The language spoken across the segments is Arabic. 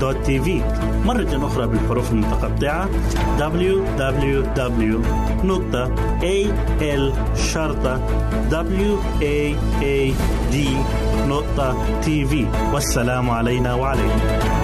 waad.tv مرة أخرى بالحروف المتقطعة www.al-waad.tv والسلام علينا وعليكم.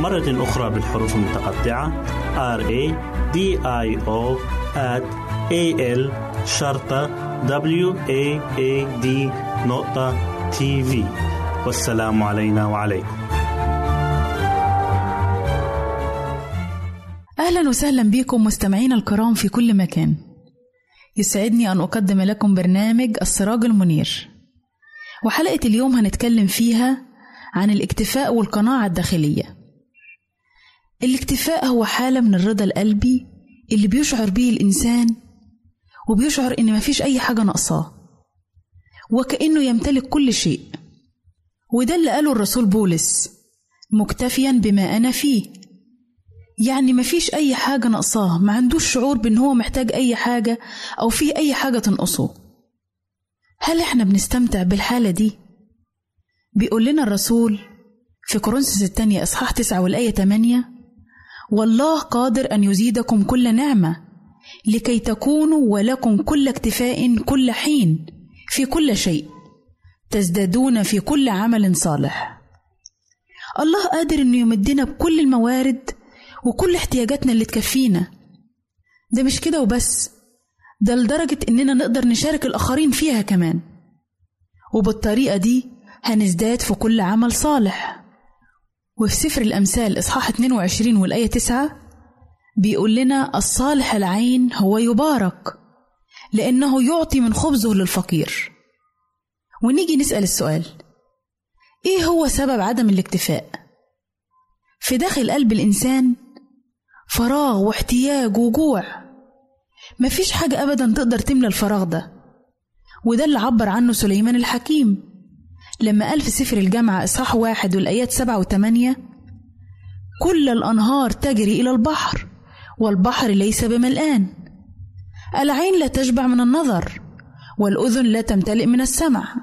مرة أخرى بالحروف المتقطعة. R A D I O A L شرطة W A A D نقطة تي في والسلام علينا وعليكم. أهلا وسهلا بكم مستمعينا الكرام في كل مكان. يسعدني أن أقدم لكم برنامج السراج المنير. وحلقة اليوم هنتكلم فيها عن الاكتفاء والقناعة الداخلية. الاكتفاء هو حالة من الرضا القلبي اللي بيشعر به الإنسان وبيشعر إن مفيش أي حاجة ناقصاه وكأنه يمتلك كل شيء. وده اللي قاله الرسول بولس مكتفيا بما أنا فيه. يعني مفيش أي حاجة ناقصاه ما عندوش شعور بإن هو محتاج أي حاجة أو فيه أي حاجة تنقصه. هل إحنا بنستمتع بالحالة دي؟ بيقول لنا الرسول في كورنثوس الثانية إصحاح تسعة والآية 8 والله قادر أن يزيدكم كل نعمة لكي تكونوا ولكم كل اكتفاء كل حين في كل شيء تزدادون في كل عمل صالح. الله قادر إنه يمدنا بكل الموارد وكل احتياجاتنا اللي تكفينا. ده مش كده وبس ده لدرجة إننا نقدر نشارك الآخرين فيها كمان. وبالطريقة دي هنزداد في كل عمل صالح. وفي سفر الأمثال إصحاح 22 والآية 9 بيقول لنا الصالح العين هو يبارك لأنه يعطي من خبزه للفقير ونيجي نسأل السؤال إيه هو سبب عدم الاكتفاء؟ في داخل قلب الإنسان فراغ واحتياج وجوع مفيش حاجة أبدا تقدر تملى الفراغ ده وده اللي عبر عنه سليمان الحكيم لما قال في سفر الجامعة إصحاح واحد والآيات سبعة وثمانية كل الأنهار تجري إلى البحر والبحر ليس بملآن. العين لا تشبع من النظر والأذن لا تمتلئ من السمع.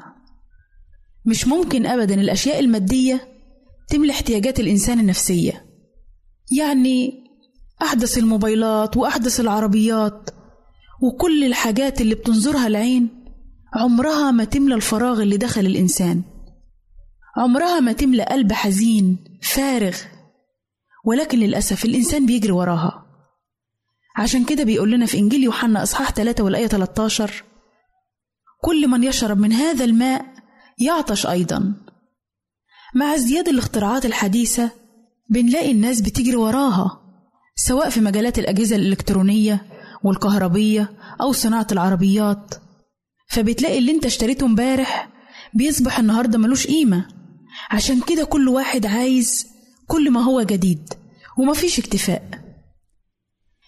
مش ممكن أبدا الأشياء المادية تملى احتياجات الإنسان النفسية. يعني أحدث الموبايلات وأحدث العربيات وكل الحاجات اللي بتنظرها العين عمرها ما تملى الفراغ اللي دخل الإنسان. عمرها ما تملى قلب حزين فارغ. ولكن للأسف الإنسان بيجري وراها. عشان كده بيقول لنا في إنجيل يوحنا إصحاح 3 والآية 13 كل من يشرب من هذا الماء يعطش أيضا. مع ازدياد الاختراعات الحديثة بنلاقي الناس بتجري وراها سواء في مجالات الأجهزة الإلكترونية والكهربية أو صناعة العربيات. فبتلاقي اللي انت اشتريته امبارح بيصبح النهاردة ملوش قيمة. عشان كده كل واحد عايز كل ما هو جديد ومفيش اكتفاء.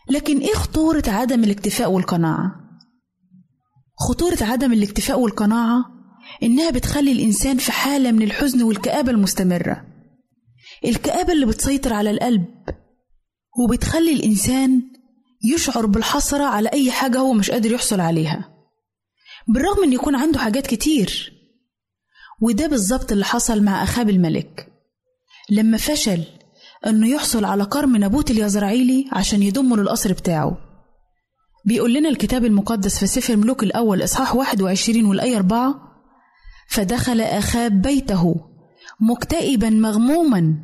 لكن إيه خطورة عدم الاكتفاء والقناعة؟ خطورة عدم الاكتفاء والقناعة إنها بتخلي الإنسان في حالة من الحزن والكآبة المستمرة. الكآبة اللي بتسيطر على القلب وبتخلي الإنسان يشعر بالحسرة على أي حاجة هو مش قادر يحصل عليها. بالرغم إن يكون عنده حاجات كتير. وده بالظبط اللي حصل مع أخاب الملك. لما فشل إنه يحصل على كرم نابوت اليزرعيلي عشان يضمه للقصر بتاعه. بيقول لنا الكتاب المقدس في سفر ملوك الأول إصحاح 21 والآية 4 فدخل أخاب بيته مكتئبا مغموما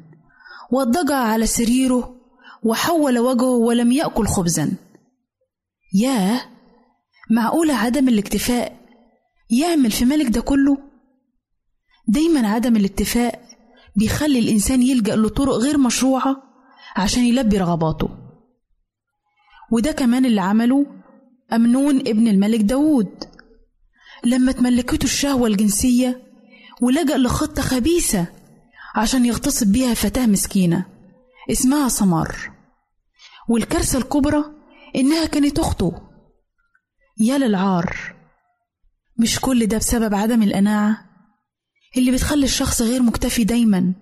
واضطجع على سريره وحول وجهه ولم يأكل خبزا. ياه! معقولة عدم الاكتفاء يعمل في ملك ده كله؟ دايما عدم الاكتفاء بيخلي الإنسان يلجأ لطرق غير مشروعة عشان يلبي رغباته. وده كمان اللي عمله أمنون ابن الملك داود لما تملكته الشهوة الجنسية ولجأ لخطة خبيثة عشان يغتصب بيها فتاة مسكينة اسمها سمار والكارثة الكبرى إنها كانت أخته. يا للعار. مش كل ده بسبب عدم القناعة اللي بتخلي الشخص غير مكتفي دايما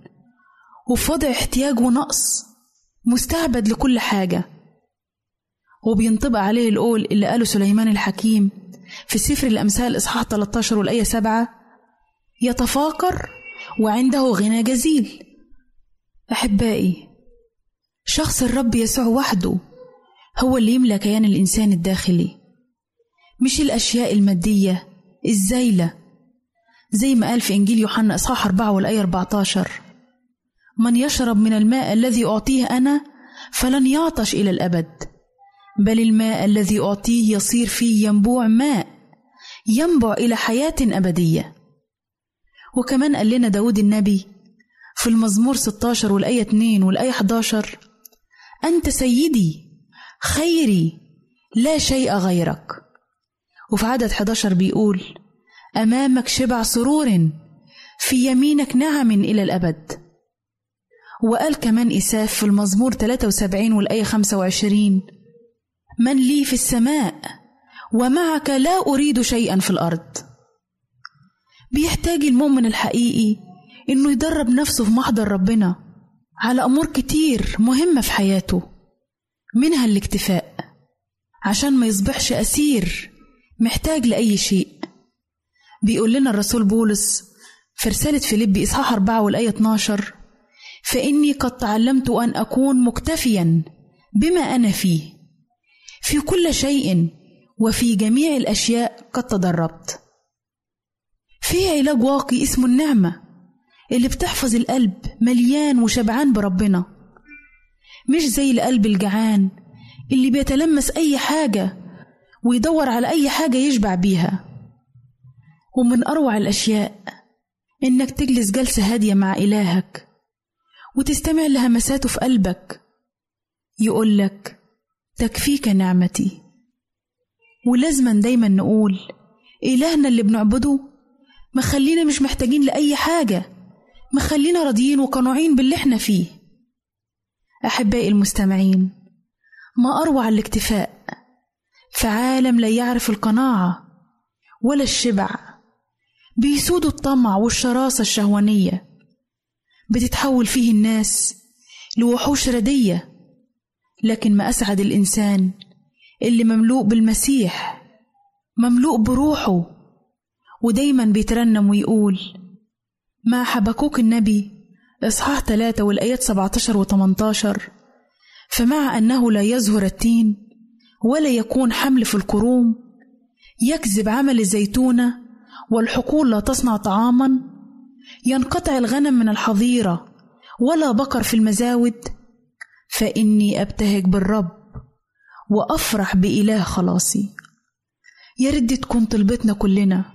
وفي وضع احتياج ونقص مستعبد لكل حاجة. وبينطبق عليه القول اللي قاله سليمان الحكيم في سفر الأمثال إصحاح 13 والآية 7 يتفاقر وعنده غنى جزيل. أحبائي شخص الرب يسوع وحده هو اللي يملى كيان الإنسان الداخلي. مش الأشياء المادية الزايلة. زي ما قال في إنجيل يوحنا إصحاح 4 والآية 14 من يشرب من الماء الذي أعطيه أنا فلن يعطش إلى الأبد. بل الماء الذي أعطيه يصير فيه ينبوع ماء ينبع إلى حياة أبدية. وكمان قال لنا داود النبي في المزمور 16 والآية 2 والآية 11 أنت سيدي خيري لا شيء غيرك. وفي عدد 11 بيقول أمامك شبع سرور في يمينك نعم إلى الأبد. وقال كمان إساف في المزمور 73 والآية 25 من لي في السماء ومعك لا أريد شيئا في الأرض. بيحتاج المؤمن الحقيقي إنه يدرب نفسه في محضر ربنا على أمور كتير مهمة في حياته منها الاكتفاء عشان ما يصبحش أسير محتاج لأي شيء. بيقول لنا الرسول بولس في رسالة فيليبي إصحاح 4 والآية 12 فإني قد تعلمت أن أكون مكتفيا بما أنا فيه في كل شيء وفي جميع الأشياء قد تدربت. في علاج واقي اسمه النعمة اللي بتحفظ القلب مليان وشبعان بربنا مش زي القلب الجعان اللي بيتلمس أي حاجة ويدور على أي حاجة يشبع بيها. ومن أروع الأشياء إنك تجلس جلسة هادية مع إلهك وتستمع لهمساته في قلبك. يقولك تكفيك نعمتي. ولازما دايما نقول إلهنا اللي بنعبده مخلينا مش محتاجين لأي حاجة مخلينا راضيين وقنوعين باللي إحنا فيه. أحبائي المستمعين ما أروع الاكتفاء في عالم لا يعرف القناعة ولا الشبع. بيسود الطمع والشراسة الشهوانية. بتتحول فيه الناس لوحوش ردية. لكن ما أسعد الإنسان اللي مملوء بالمسيح مملوء بروحه. ودايما بيترنم ويقول مع حبكوك النبي إصحاح ثلاثة والآيات 17 و 18 فمع أنه لا يزهر التين ولا يكون حمل في الكروم يكذب عمل الزيتونة والحقول لا تصنع طعاما ينقطع الغنم من الحظيرة ولا بقر في المزاود فإني أبتهج بالرب وأفرح بإله خلاصي. يا رد تكون طلبتنا كلنا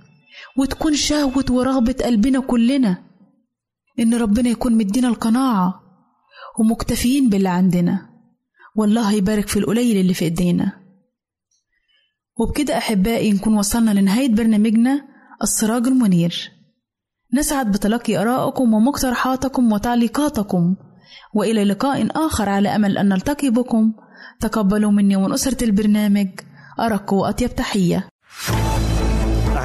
وتكون شهوة ورغبة قلبنا كلنا. إن ربنا يكون مدينا القناعة ومكتفيين باللي عندنا. والله يبارك في القليل اللي في إيدينا. وبكده أحبائي نكون وصلنا لنهاية برنامجنا السراج المنير. نسعد بتلقي آرائكم ومقترحاتكم وتعليقاتكم. وإلى لقاء آخر على أمل أن نلتقي بكم. تقبلوا مني ومن أسرة البرنامج. أرق وأطيب تحية.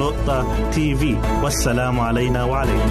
www.al-waad.tv والسلام علينا وعليكم.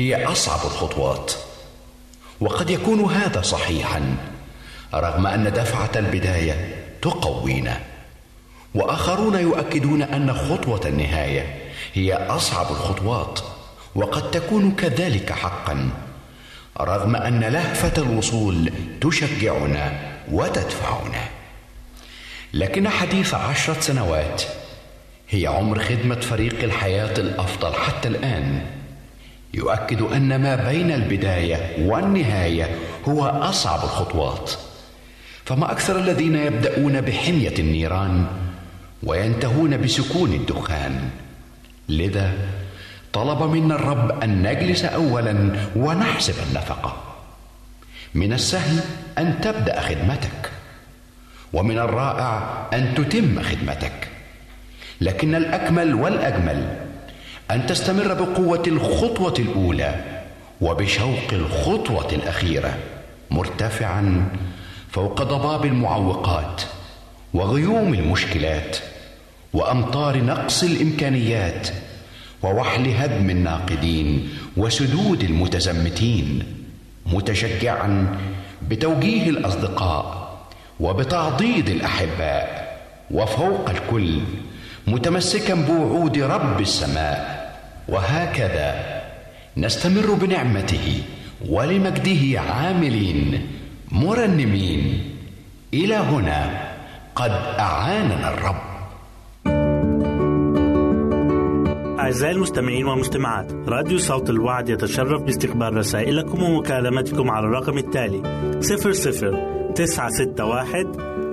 هي أصعب الخطوات وقد يكون هذا صحيحا رغم أن دفعة البداية تقوينا وآخرون يؤكدون أن خطوة النهاية هي أصعب الخطوات وقد تكون كذلك حقا رغم أن لهفة الوصول تشجعنا وتدفعنا. لكن حديث عشرة سنوات هي عمر خدمة فريق الحياة الأفضل حتى الآن. يؤكد أن ما بين البداية والنهاية هو أصعب الخطوات. فما أكثر الذين يبدأون بحمية النيران وينتهون بسكون الدخان. لذا طلب منا الرب أن نجلس أولا ونحسب النفقة. من السهل أن تبدأ خدمتك ومن الرائع أن تتم خدمتك. لكن الأكمل والأجمل أن تستمر بقوة الخطوة الأولى وبشوق الخطوة الأخيرة مرتفعا فوق ضباب المعوقات وغيوم المشكلات وأمطار نقص الإمكانيات ووحل هدم الناقدين وسدود المتزمتين متشجعا بتوجيه الأصدقاء وبتعضيد الأحباء وفوق الكل متمسكا بوعود رب السماء. وهكذا نستمر بنعمته ولمجده عاملين مرنمين. إلى هنا قد أعاننا الرب. أعزائي المستمعين والمستمعات راديو صوت الوعد يتشرف باستقبال رسائلكم ومكالمتكم على الرقم التالي 00 961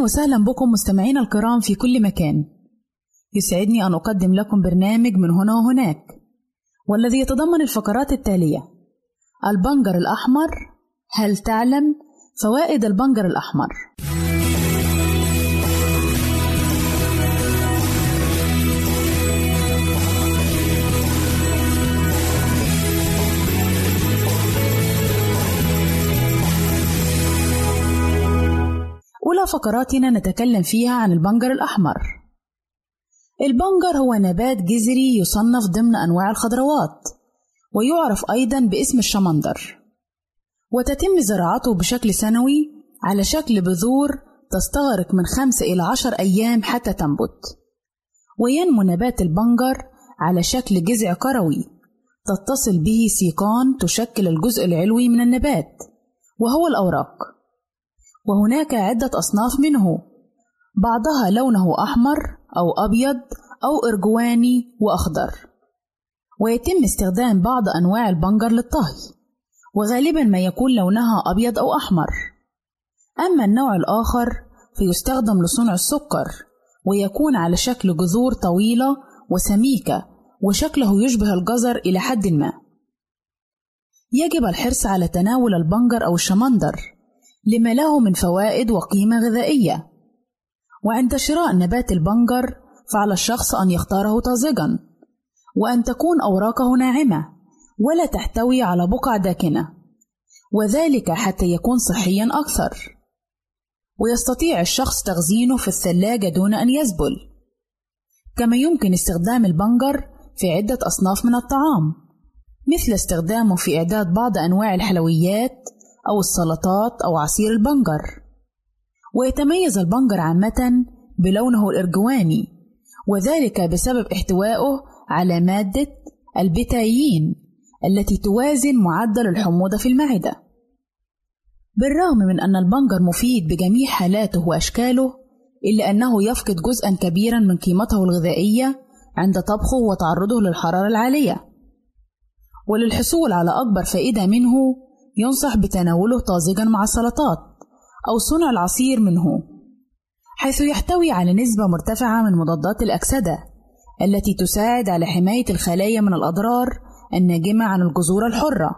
أهلا وسهلا بكم مستمعينا الكرام في كل مكان. يسعدني أن أقدم لكم برنامج من هنا وهناك والذي يتضمن الفقرات التالية البنجر الأحمر هل تعلم فوائد البنجر الأحمر؟ فقراتنا نتكلم فيها عن البنجر الأحمر. البنجر هو نبات جذري يصنف ضمن أنواع الخضروات ويعرف أيضا باسم الشمندر. وتتم زراعته بشكل سنوي على شكل بذور تستغرق من خمسة إلى عشر أيام حتى تنبت. وينمو نبات البنجر على شكل جذع كروي تتصل به سيقان تشكل الجزء العلوي من النبات وهو الأوراق. وهناك عدة أصناف منه. بعضها لونه أحمر أو أبيض أو إرجواني وأخضر. ويتم استخدام بعض أنواع البنجر للطهي وغالبا ما يكون لونها أبيض أو أحمر. أما النوع الآخر فيستخدم لصنع السكر ويكون على شكل جذور طويلة وسميكة وشكله يشبه الجزر إلى حد ما. يجب الحرص على تناول البنجر أو الشمندر لما له من فوائد وقيمة غذائية. وعند شراء نبات البنجر فعلى الشخص أن يختاره طازجا. وأن تكون أوراقه ناعمة ولا تحتوي على بقع داكنة. وذلك حتى يكون صحيا أكثر. ويستطيع الشخص تخزينه في الثلاجة دون أن يذبل كما يمكن استخدام البنجر في عدة أصناف من الطعام مثل استخدامه في إعداد بعض أنواع الحلويات أو السلطات أو عصير البنجر. ويتميز البنجر عامة بلونه الإرجواني وذلك بسبب احتوائه على مادة البتايين التي توازن معدل الحموضة في المعدة. بالرغم من أن البنجر مفيد بجميع حالاته وأشكاله إلا أنه يفقد جزءا كبيرا من قيمته الغذائية عند طبخه وتعرضه للحرارة العالية. وللحصول على أكبر فائدة منه ينصح بتناوله طازجا مع السلطات أو صنع العصير منه حيث يحتوي على نسبة مرتفعة من مضادات الأكسدة التي تساعد على حماية الخلايا من الأضرار الناجمة عن الجذور الحرة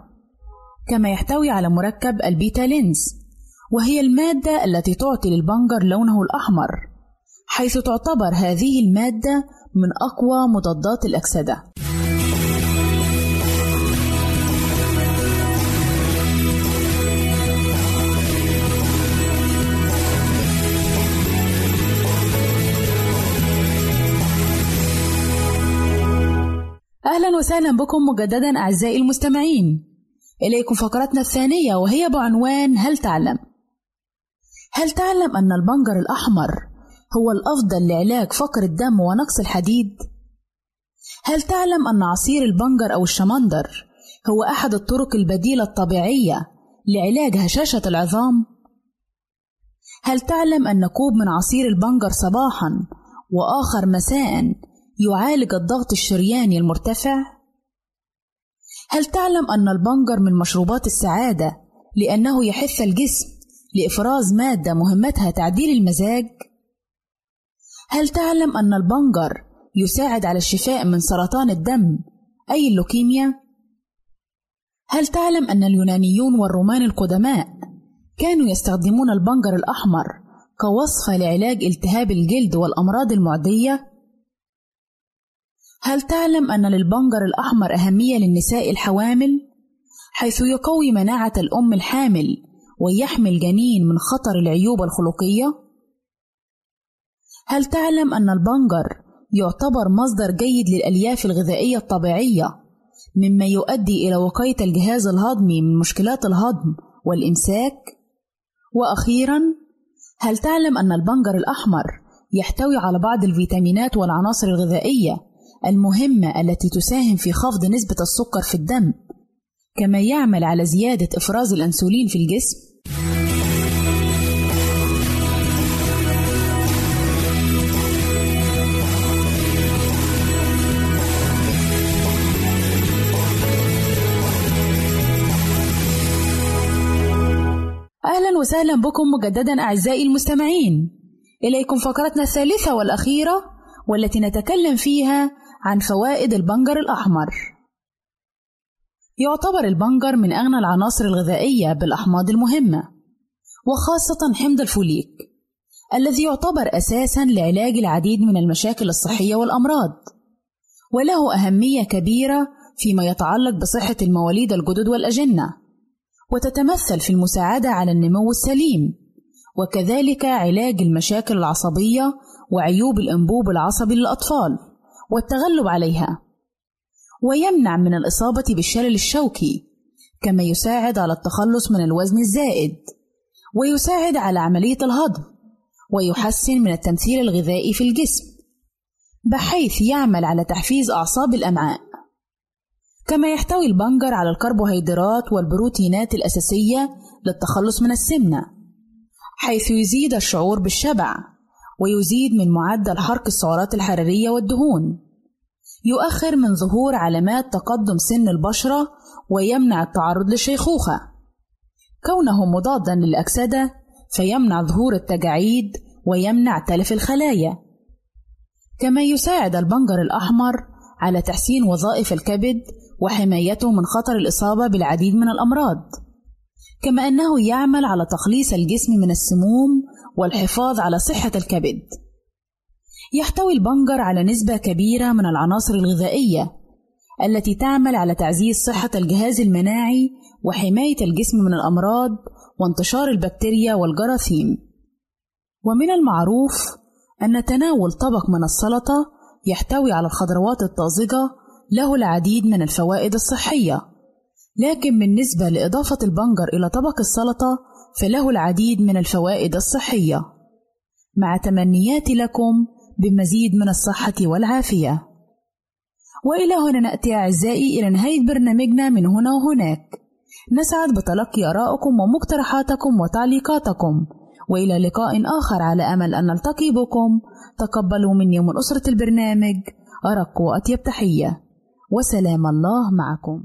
كما يحتوي على مركب البيتا لينز وهي المادة التي تعطي للبنجر لونه الأحمر حيث تعتبر هذه المادة من أقوى مضادات الأكسدة. أهلا وسهلا بكم مجددا أعزائي المستمعين إليكم فقرتنا الثانية وهي بعنوان هل تعلم؟ هل تعلم أن البنجر الأحمر هو الأفضل لعلاج فقر الدم ونقص الحديد؟ هل تعلم أن عصير البنجر أو الشمندر هو أحد الطرق البديلة الطبيعية لعلاج هشاشة العظام؟ هل تعلم أن كوب من عصير البنجر صباحا وآخر مساء يعالج الضغط الشرياني المرتفع؟ هل تعلم أن البنجر من مشروبات السعادة لأنه يحث الجسم لإفراز مادة مهمتها تعديل المزاج؟ هل تعلم أن البنجر يساعد على الشفاء من سرطان الدم أي اللوكيميا؟ هل تعلم أن اليونانيون والرومان القدماء كانوا يستخدمون البنجر الأحمر كوصفة لعلاج التهاب الجلد والأمراض المعدية؟ هل تعلم أن للبنجر الأحمر أهمية للنساء الحوامل؟ حيث يقوي مناعة الأم الحامل ويحمي الجنين من خطر العيوب الخلقية؟ هل تعلم أن البنجر يعتبر مصدر جيد للألياف الغذائية الطبيعية مما يؤدي إلى وقاية الجهاز الهضمي من مشكلات الهضم والإمساك؟ وأخيرا هل تعلم أن البنجر الأحمر يحتوي على بعض الفيتامينات والعناصر الغذائية المهمة التي تساهم في خفض نسبة السكر في الدم كما يعمل على زيادة إفراز الأنسولين في الجسم. أهلا وسهلا بكم مجددا أعزائي المستمعين. إليكم فقرتنا الثالثة والأخيرة والتي نتكلم فيها عن فوائد البنجر الأحمر. يعتبر البنجر من أغنى العناصر الغذائية بالأحماض المهمة وخاصة حمض الفوليك الذي يعتبر أساسا لعلاج العديد من المشاكل الصحية والأمراض وله أهمية كبيرة فيما يتعلق بصحة المواليد الجدد والأجنة وتتمثل في المساعدة على النمو السليم وكذلك علاج المشاكل العصبية وعيوب الأنبوب العصبي للأطفال. والتغلب عليها. ويمنع من الإصابة بالشلل الشوكي كما يساعد على التخلص من الوزن الزائد ويساعد على عملية الهضم ويحسن من التمثيل الغذائي في الجسم بحيث يعمل على تحفيز أعصاب الأمعاء. كما يحتوي البنجر على الكربوهيدرات والبروتينات الأساسية للتخلص من السمنة حيث يزيد الشعور بالشبع ويزيد من معدل حرق السعرات الحرارية والدهون. يؤخر من ظهور علامات تقدم سن البشرة ويمنع التعرض للشيخوخة كونه مضادا للأكسدة فيمنع ظهور التجاعيد ويمنع تلف الخلايا. كما يساعد البنجر الأحمر على تحسين وظائف الكبد وحمايته من خطر الإصابة بالعديد من الأمراض. كما أنه يعمل على تخليص الجسم من السموم والحفاظ على صحة الكبد. يحتوي البنجر على نسبة كبيرة من العناصر الغذائية التي تعمل على تعزيز صحة الجهاز المناعي وحماية الجسم من الأمراض وانتشار البكتيريا والجراثيم. ومن المعروف أن تناول طبق من السلطة يحتوي على الخضروات الطازجة له العديد من الفوائد الصحية لكن بالنسبة لإضافة البنجر إلى طبق السلطة فله العديد من الفوائد الصحية مع تمنياتي لكم بمزيد من الصحة والعافية. وإلى هنا نأتي أعزائي إلى نهاية برنامجنا من هنا وهناك. نسعد بتلقي آرائكم ومقترحاتكم وتعليقاتكم. وإلى لقاء آخر على أمل أن نلتقي بكم. تقبلوا مني ومن أسرة البرنامج. أرق وأطيب تحية. وسلام الله معكم.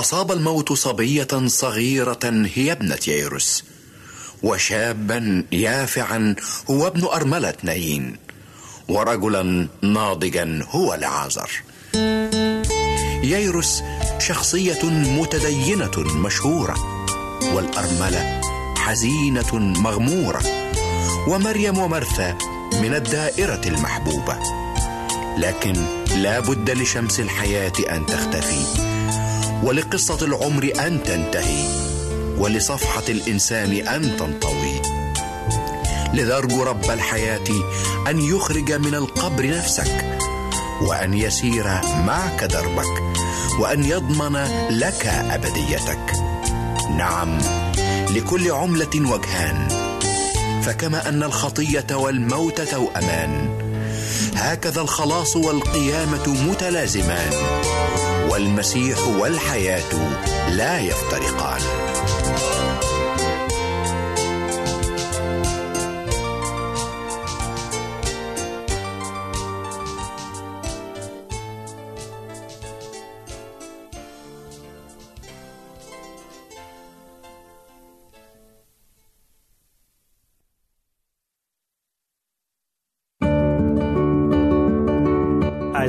أصاب الموت صبية صغيرة هي ابنة ييروس. وشابا يافعا هو ابن أرملة نايين ورجلا ناضجا هو لعازر ييروس شخصية متدينة مشهورة والأرملة حزينة مغمورة. ومريم ومرثا من الدائرة المحبوبة. لكن لا بد لشمس الحياة أن تختفي. ولقصة العمر أن تنتهي ولصفحة الإنسان أن تنطوي. لذا ارجو رب الحياة أن يخرج من القبر نفسك وأن يسير معك دربك وأن يضمن لك أبديتك. نعم لكل عملة وجهان فكما أن الخطية والموت توأمان هكذا الخلاص والقيامة متلازمان. والمسيح والحياة لا يفترقان.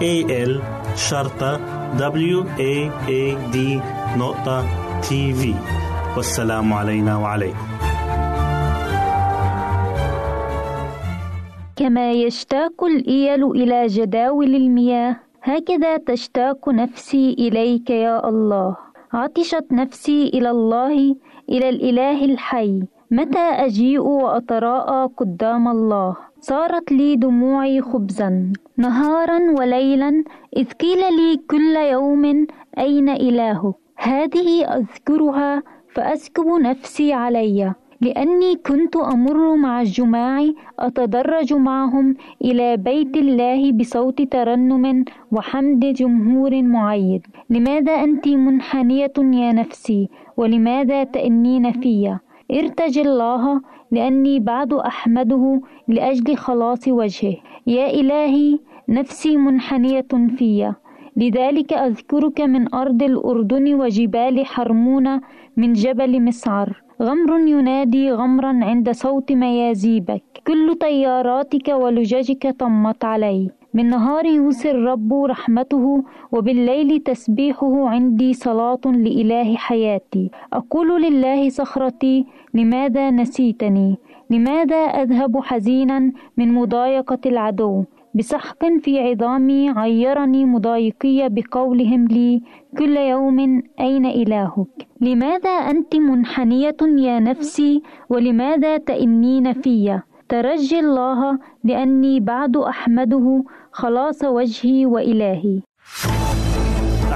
A L شرطة W A A D نقطة تي في والسلام علينا وعليكم. كما يشتاق الإيل إلى جداول المياه هكذا تشتاق نفسي إليك يا الله. عطشت نفسي إلى الله إلى الإله الحي. متى أجيء وأتراءى قدام الله؟ صارت لي دموعي خبزا نهارا وليلا إذ قيل لي كل يوم أين إلهك؟ هذه أذكرها فأسكب نفسي علي لأني كنت أمر مع الجماع أتدرج معهم إلى بيت الله بصوت ترنم وحمد جمهور معيد. لماذا أنت منحنية يا نفسي؟ ولماذا تأنين في؟ ارتج الله لأني بعد أحمده لأجل خلاص وجهه. يا إلهي نفسي منحنية في. لذلك أذكرك من أرض الأردن وجبال حرمون من جبل مسعر. غمر ينادي غمرا عند صوت ميازيبك. كل طياراتك ولججك طمت علي. بالنهار يوصي الرب رحمته وبالليل تسبيحه عندي صلاة لإله حياتي. أقول لله صخرتي لماذا نسيتني؟ لماذا أذهب حزينا من مضايقة العدو؟ بسحق في عظامي عيرني مضايقي بقولهم لي كل يوم أين إلهك؟ لماذا أنت منحنية يا نفسي؟ ولماذا تئنين في ترجي الله لأني بعد أحمده خلاص وجهي وإلهي.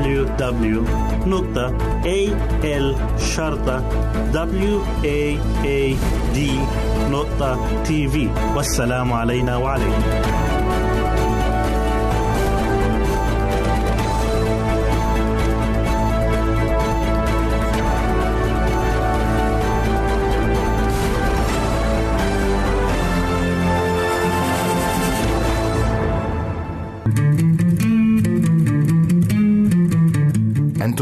www.al-waad.tv والسلام علينا وعليكم.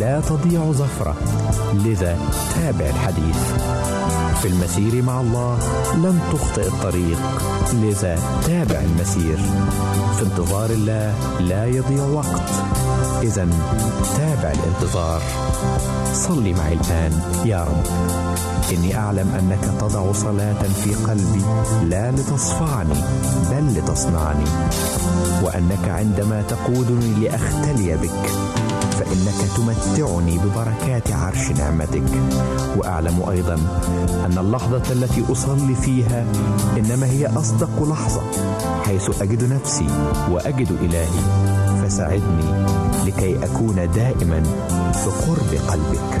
لا تضيع زفرة. لذا تابع الحديث. في المسير مع الله لن تخطئ الطريق. لذا تابع المسير. في انتظار الله لا يضيع وقت. إذا تابع الانتظار. صلي معي الآن يا رب. إني أعلم أنك تضع صلاة في قلبي. لا لتصفعني بل لتصنعني. وأنك عندما تقودني لأختلي بك. فإنك تمتعني ببركات عرش نعمتك. وأعلم أيضا أن اللحظة التي أصلي فيها إنما هي أصدق لحظة حيث أجد نفسي وأجد إلهي. فساعدني لكي أكون دائما في قرب قلبك.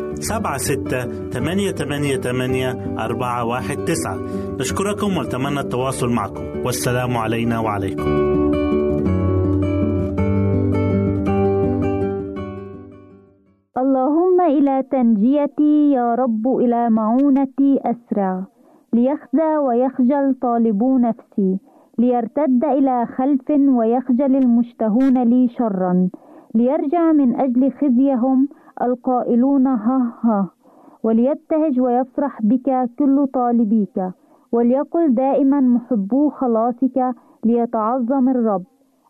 سبعة ستة ثمانية ثمانية ثمانية أربعة واحد تسعة. نشكركم ونتمنى التواصل معكم. والسلام علينا وعليكم. اللهم إلى تنجيتي يا رب إلى معونتي أسرع. ليخزى ويخجل طالبو نفسي. ليرتد إلى خلف ويخجل المشتهون لي شرا. ليرجع من أجل خزيهم القائلون ها ها وليبتهج ويفرح بك كل طالبيك وليقل دائما محبو خلاصك ليتعظم الرب.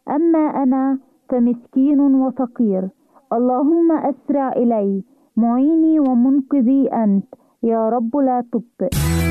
أما أنا فمسكين وفقير اللهم أسرع إلي معيني ومنقذي أنت يا رب لا تبطئ.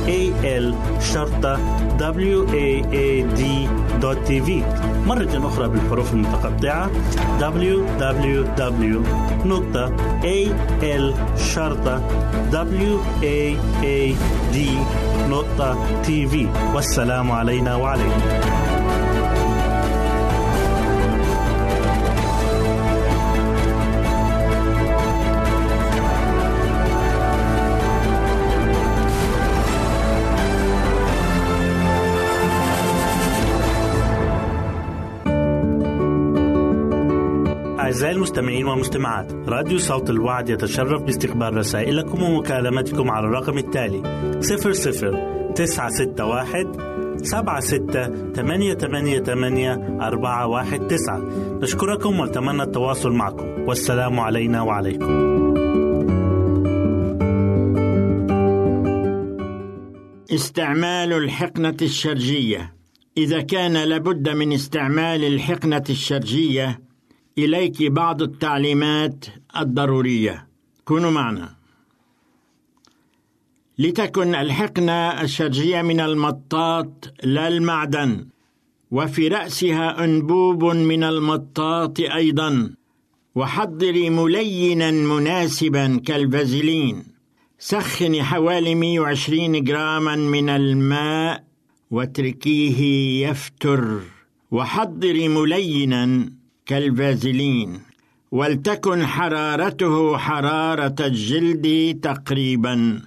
www.al-waad.tv مرة أخرى بالحروف المتقطعة. Www www.al-waad.tv والسلام علينا وعليكم. أعزائي المستمعين والمستمعات راديو صوت الوعد يتشرف باستقبال رسائلكم ومكالمتكم على الرقم التالي 00 961 سبعة ستة ثمانية ثمانية ثمانية أربعة واحد تسعة. نشكركم ونتمنى التواصل معكم. والسلام علينا وعليكم. استعمال الحقنة الشرجية. إذا كان لابد من استعمال الحقنة الشرجية إليك بعض التعليمات الضرورية. كونوا معنا. لتكن الحقنة الشرجية من المطاط لا المعدن وفي رأسها أنبوب من المطاط أيضا. وحضري ملينا مناسبا كالفازلين. سخني حوالي 120 جراما من الماء واتركيه يفتر. وحضري ملينا كالفازلين ولتكن حرارته حرارة الجلد تقريبا.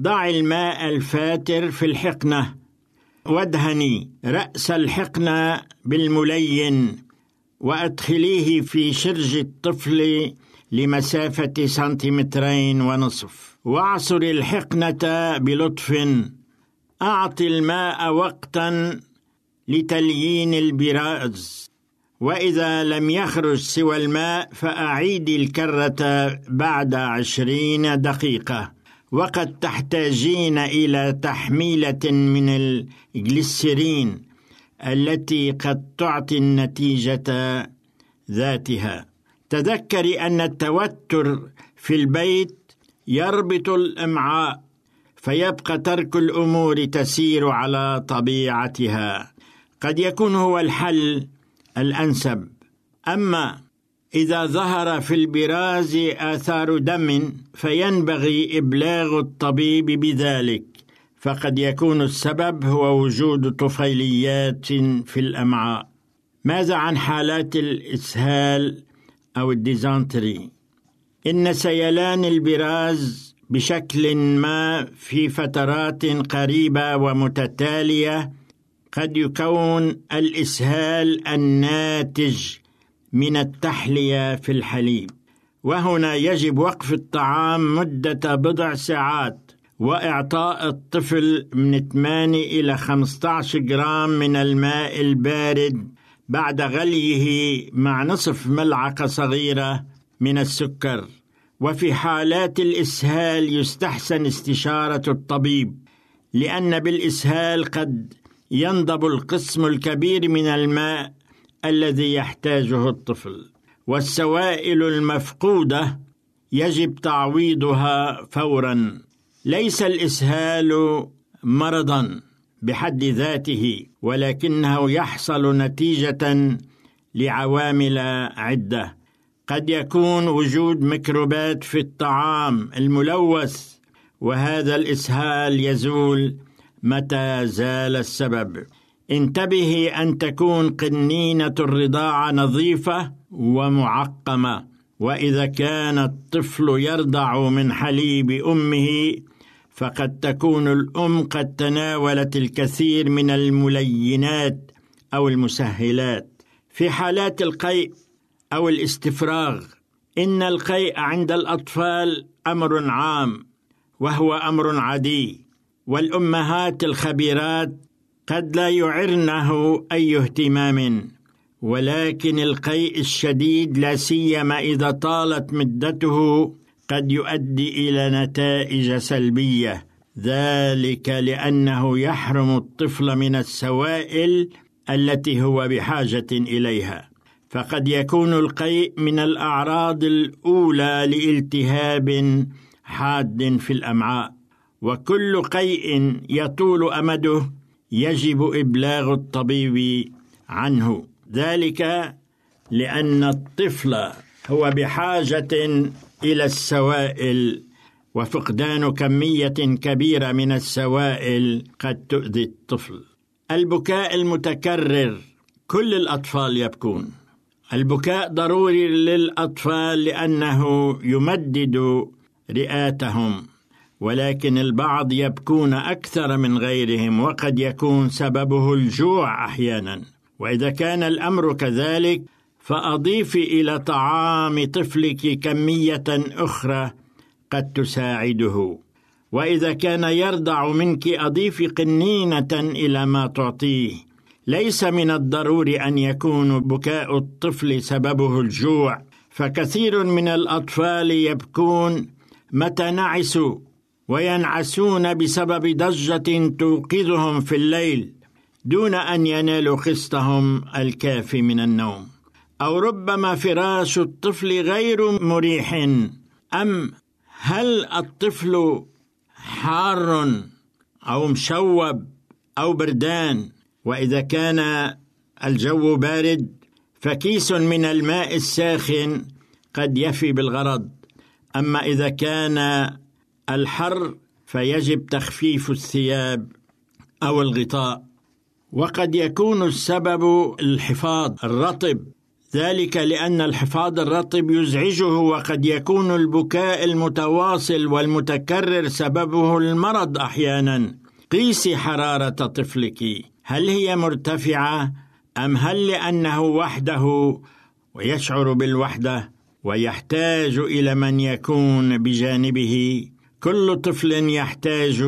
ضع الماء الفاتر في الحقنة وادهني رأس الحقنة بالملين وأدخليه في شرج الطفل لمسافة سنتيمترين ونصف. واعصر الحقنة بلطف أعط الماء وقتا لتليين البراز. وإذا لم يخرج سوى الماء فأعيد الكرة بعد عشرين دقيقة. وقد تحتاجين إلى تحميلة من الجليسرين التي قد تعطي النتيجة ذاتها. تذكري أن التوتر في البيت يربط الأمعاء فيبقى ترك الأمور تسير على طبيعتها. قد يكون هو الحل الأنسب. أما إذا ظهر في البراز آثار دم فينبغي إبلاغ الطبيب بذلك فقد يكون السبب هو وجود طفيليات في الأمعاء. ماذا عن حالات الإسهال أو ال dysentery؟ إن سيلان البراز بشكل ما في فترات قريبة ومتتالية قد يكون الإسهال الناتج من التحلية في الحليب. وهنا يجب وقف الطعام مدة بضع ساعات وإعطاء الطفل من 8 إلى 15 جرام من الماء البارد بعد غليه مع نصف ملعقة صغيرة من السكر. وفي حالات الإسهال يستحسن استشارة الطبيب لأن بالإسهال قد ينضب القسم الكبير من الماء الذي يحتاجه الطفل والسوائل المفقودة يجب تعويضها فورا. ليس الإسهال مرضا بحد ذاته ولكنه يحصل نتيجة لعوامل عدة. قد يكون وجود ميكروبات في الطعام الملوث وهذا الإسهال يزول متى زال السبب؟ انتبهي أن تكون قنينة الرضاعه نظيفة ومعقمة وإذا كان الطفل يرضع من حليب أمه فقد تكون الأم قد تناولت الكثير من الملينات أو المسهلات. في حالات القيء أو الاستفراغ إن القيء عند الأطفال أمر عام وهو أمر عادي. والأمهات الخبيرات قد لا يعرنه أي اهتمام ولكن القيء الشديد لا سيما إذا طالت مدته قد يؤدي إلى نتائج سلبية. ذلك لأنه يحرم الطفل من السوائل التي هو بحاجة إليها. فقد يكون القيء من الأعراض الأولى لالتهاب حاد في الأمعاء. وكل قيء يطول أمده يجب إبلاغ الطبيب عنه. ذلك لأن الطفل هو بحاجة إلى السوائل وفقدان كمية كبيرة من السوائل قد تؤذي الطفل. البكاء المتكرر كل الأطفال يبكون. البكاء ضروري للأطفال لأنه يمدد رئاتهم. ولكن البعض يبكون أكثر من غيرهم وقد يكون سببه الجوع أحيانا. وإذا كان الأمر كذلك فاضيفي إلى طعام طفلك كمية أخرى قد تساعده. وإذا كان يرضع منك اضيفي قنينة إلى ما تعطيه ليس من الضروري أن يكون بكاء الطفل سببه الجوع. فكثير من الأطفال يبكون متى نعسوا؟ وينعسون بسبب ضجة توقظهم في الليل دون أن ينالوا قسطهم الكافي من النوم. أو ربما فراش الطفل غير مريح. أم هل الطفل حار أو مشوب أو بردان؟ وإذا كان الجو بارد فكيس من الماء الساخن قد يفي بالغرض. أما إذا كان الحر فيجب تخفيف الثياب أو الغطاء. وقد يكون السبب الحفاظ الرطب. ذلك لأن الحفاظ الرطب يزعجه وقد يكون البكاء المتواصل والمتكرر سببه المرض أحيانا. قيسي حرارة طفلك. هل هي مرتفعة؟ أم هل لأنه وحده ويشعر بالوحدة ويحتاج إلى من يكون بجانبه؟ كل طفل يحتاج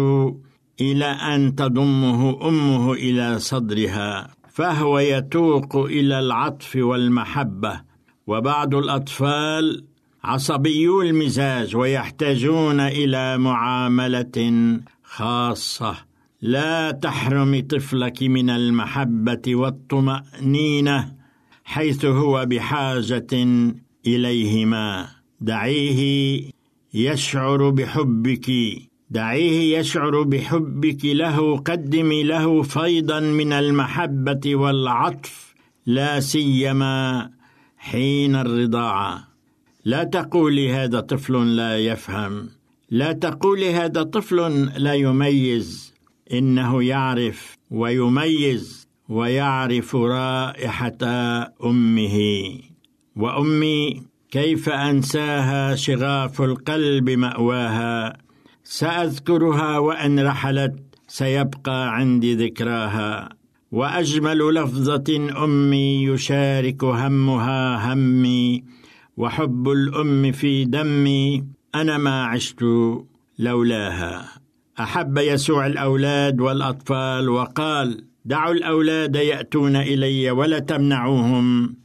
إلى أن تضمه أمه إلى صدرها فهو يتوق إلى العطف والمحبة. وبعض الأطفال عصبيو المزاج ويحتاجون إلى معاملة خاصة. لا تحرمي طفلك من المحبة والطمأنينة حيث هو بحاجة إليهما. دعيه يشعر بحبك. دعيه يشعر بحبك. له قدمي له فيضا من المحبة والعطف. لا سيما حين الرضاعه لا تقولي هذا طفل لا يفهم. لا تقولي هذا طفل لا يميز. إنه يعرف ويميز ويعرف رائحة أمه. وأمي كيف أنساها شغاف القلب مأواها؟ سأذكرها وإن رحلت سيبقى عندي ذكراها. وأجمل لفظة أمي يشارك همها همي وحب الأم في دمي أنا ما عشت لولاها. أحب يسوع الأولاد والأطفال وقال دعوا الأولاد يأتون إلي ولا تمنعوهم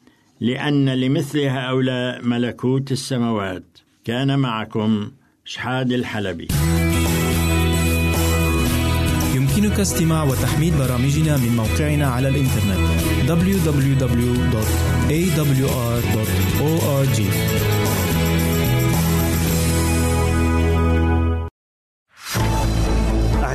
لأن لمثل هؤلاء ملكوت السماوات كان معكم شحاد الحلبي. يمكنك استماع وتحميل برامجنا من موقعنا على الإنترنت www.awr.org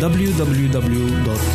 www.awr.org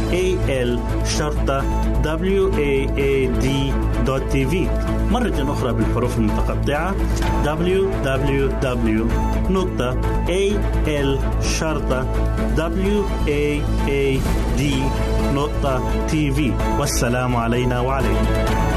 www.al-waad.tv مرة أخرى بالحروف المتقطعة. Www.al-waad.tv والسلام علينا وعليكم.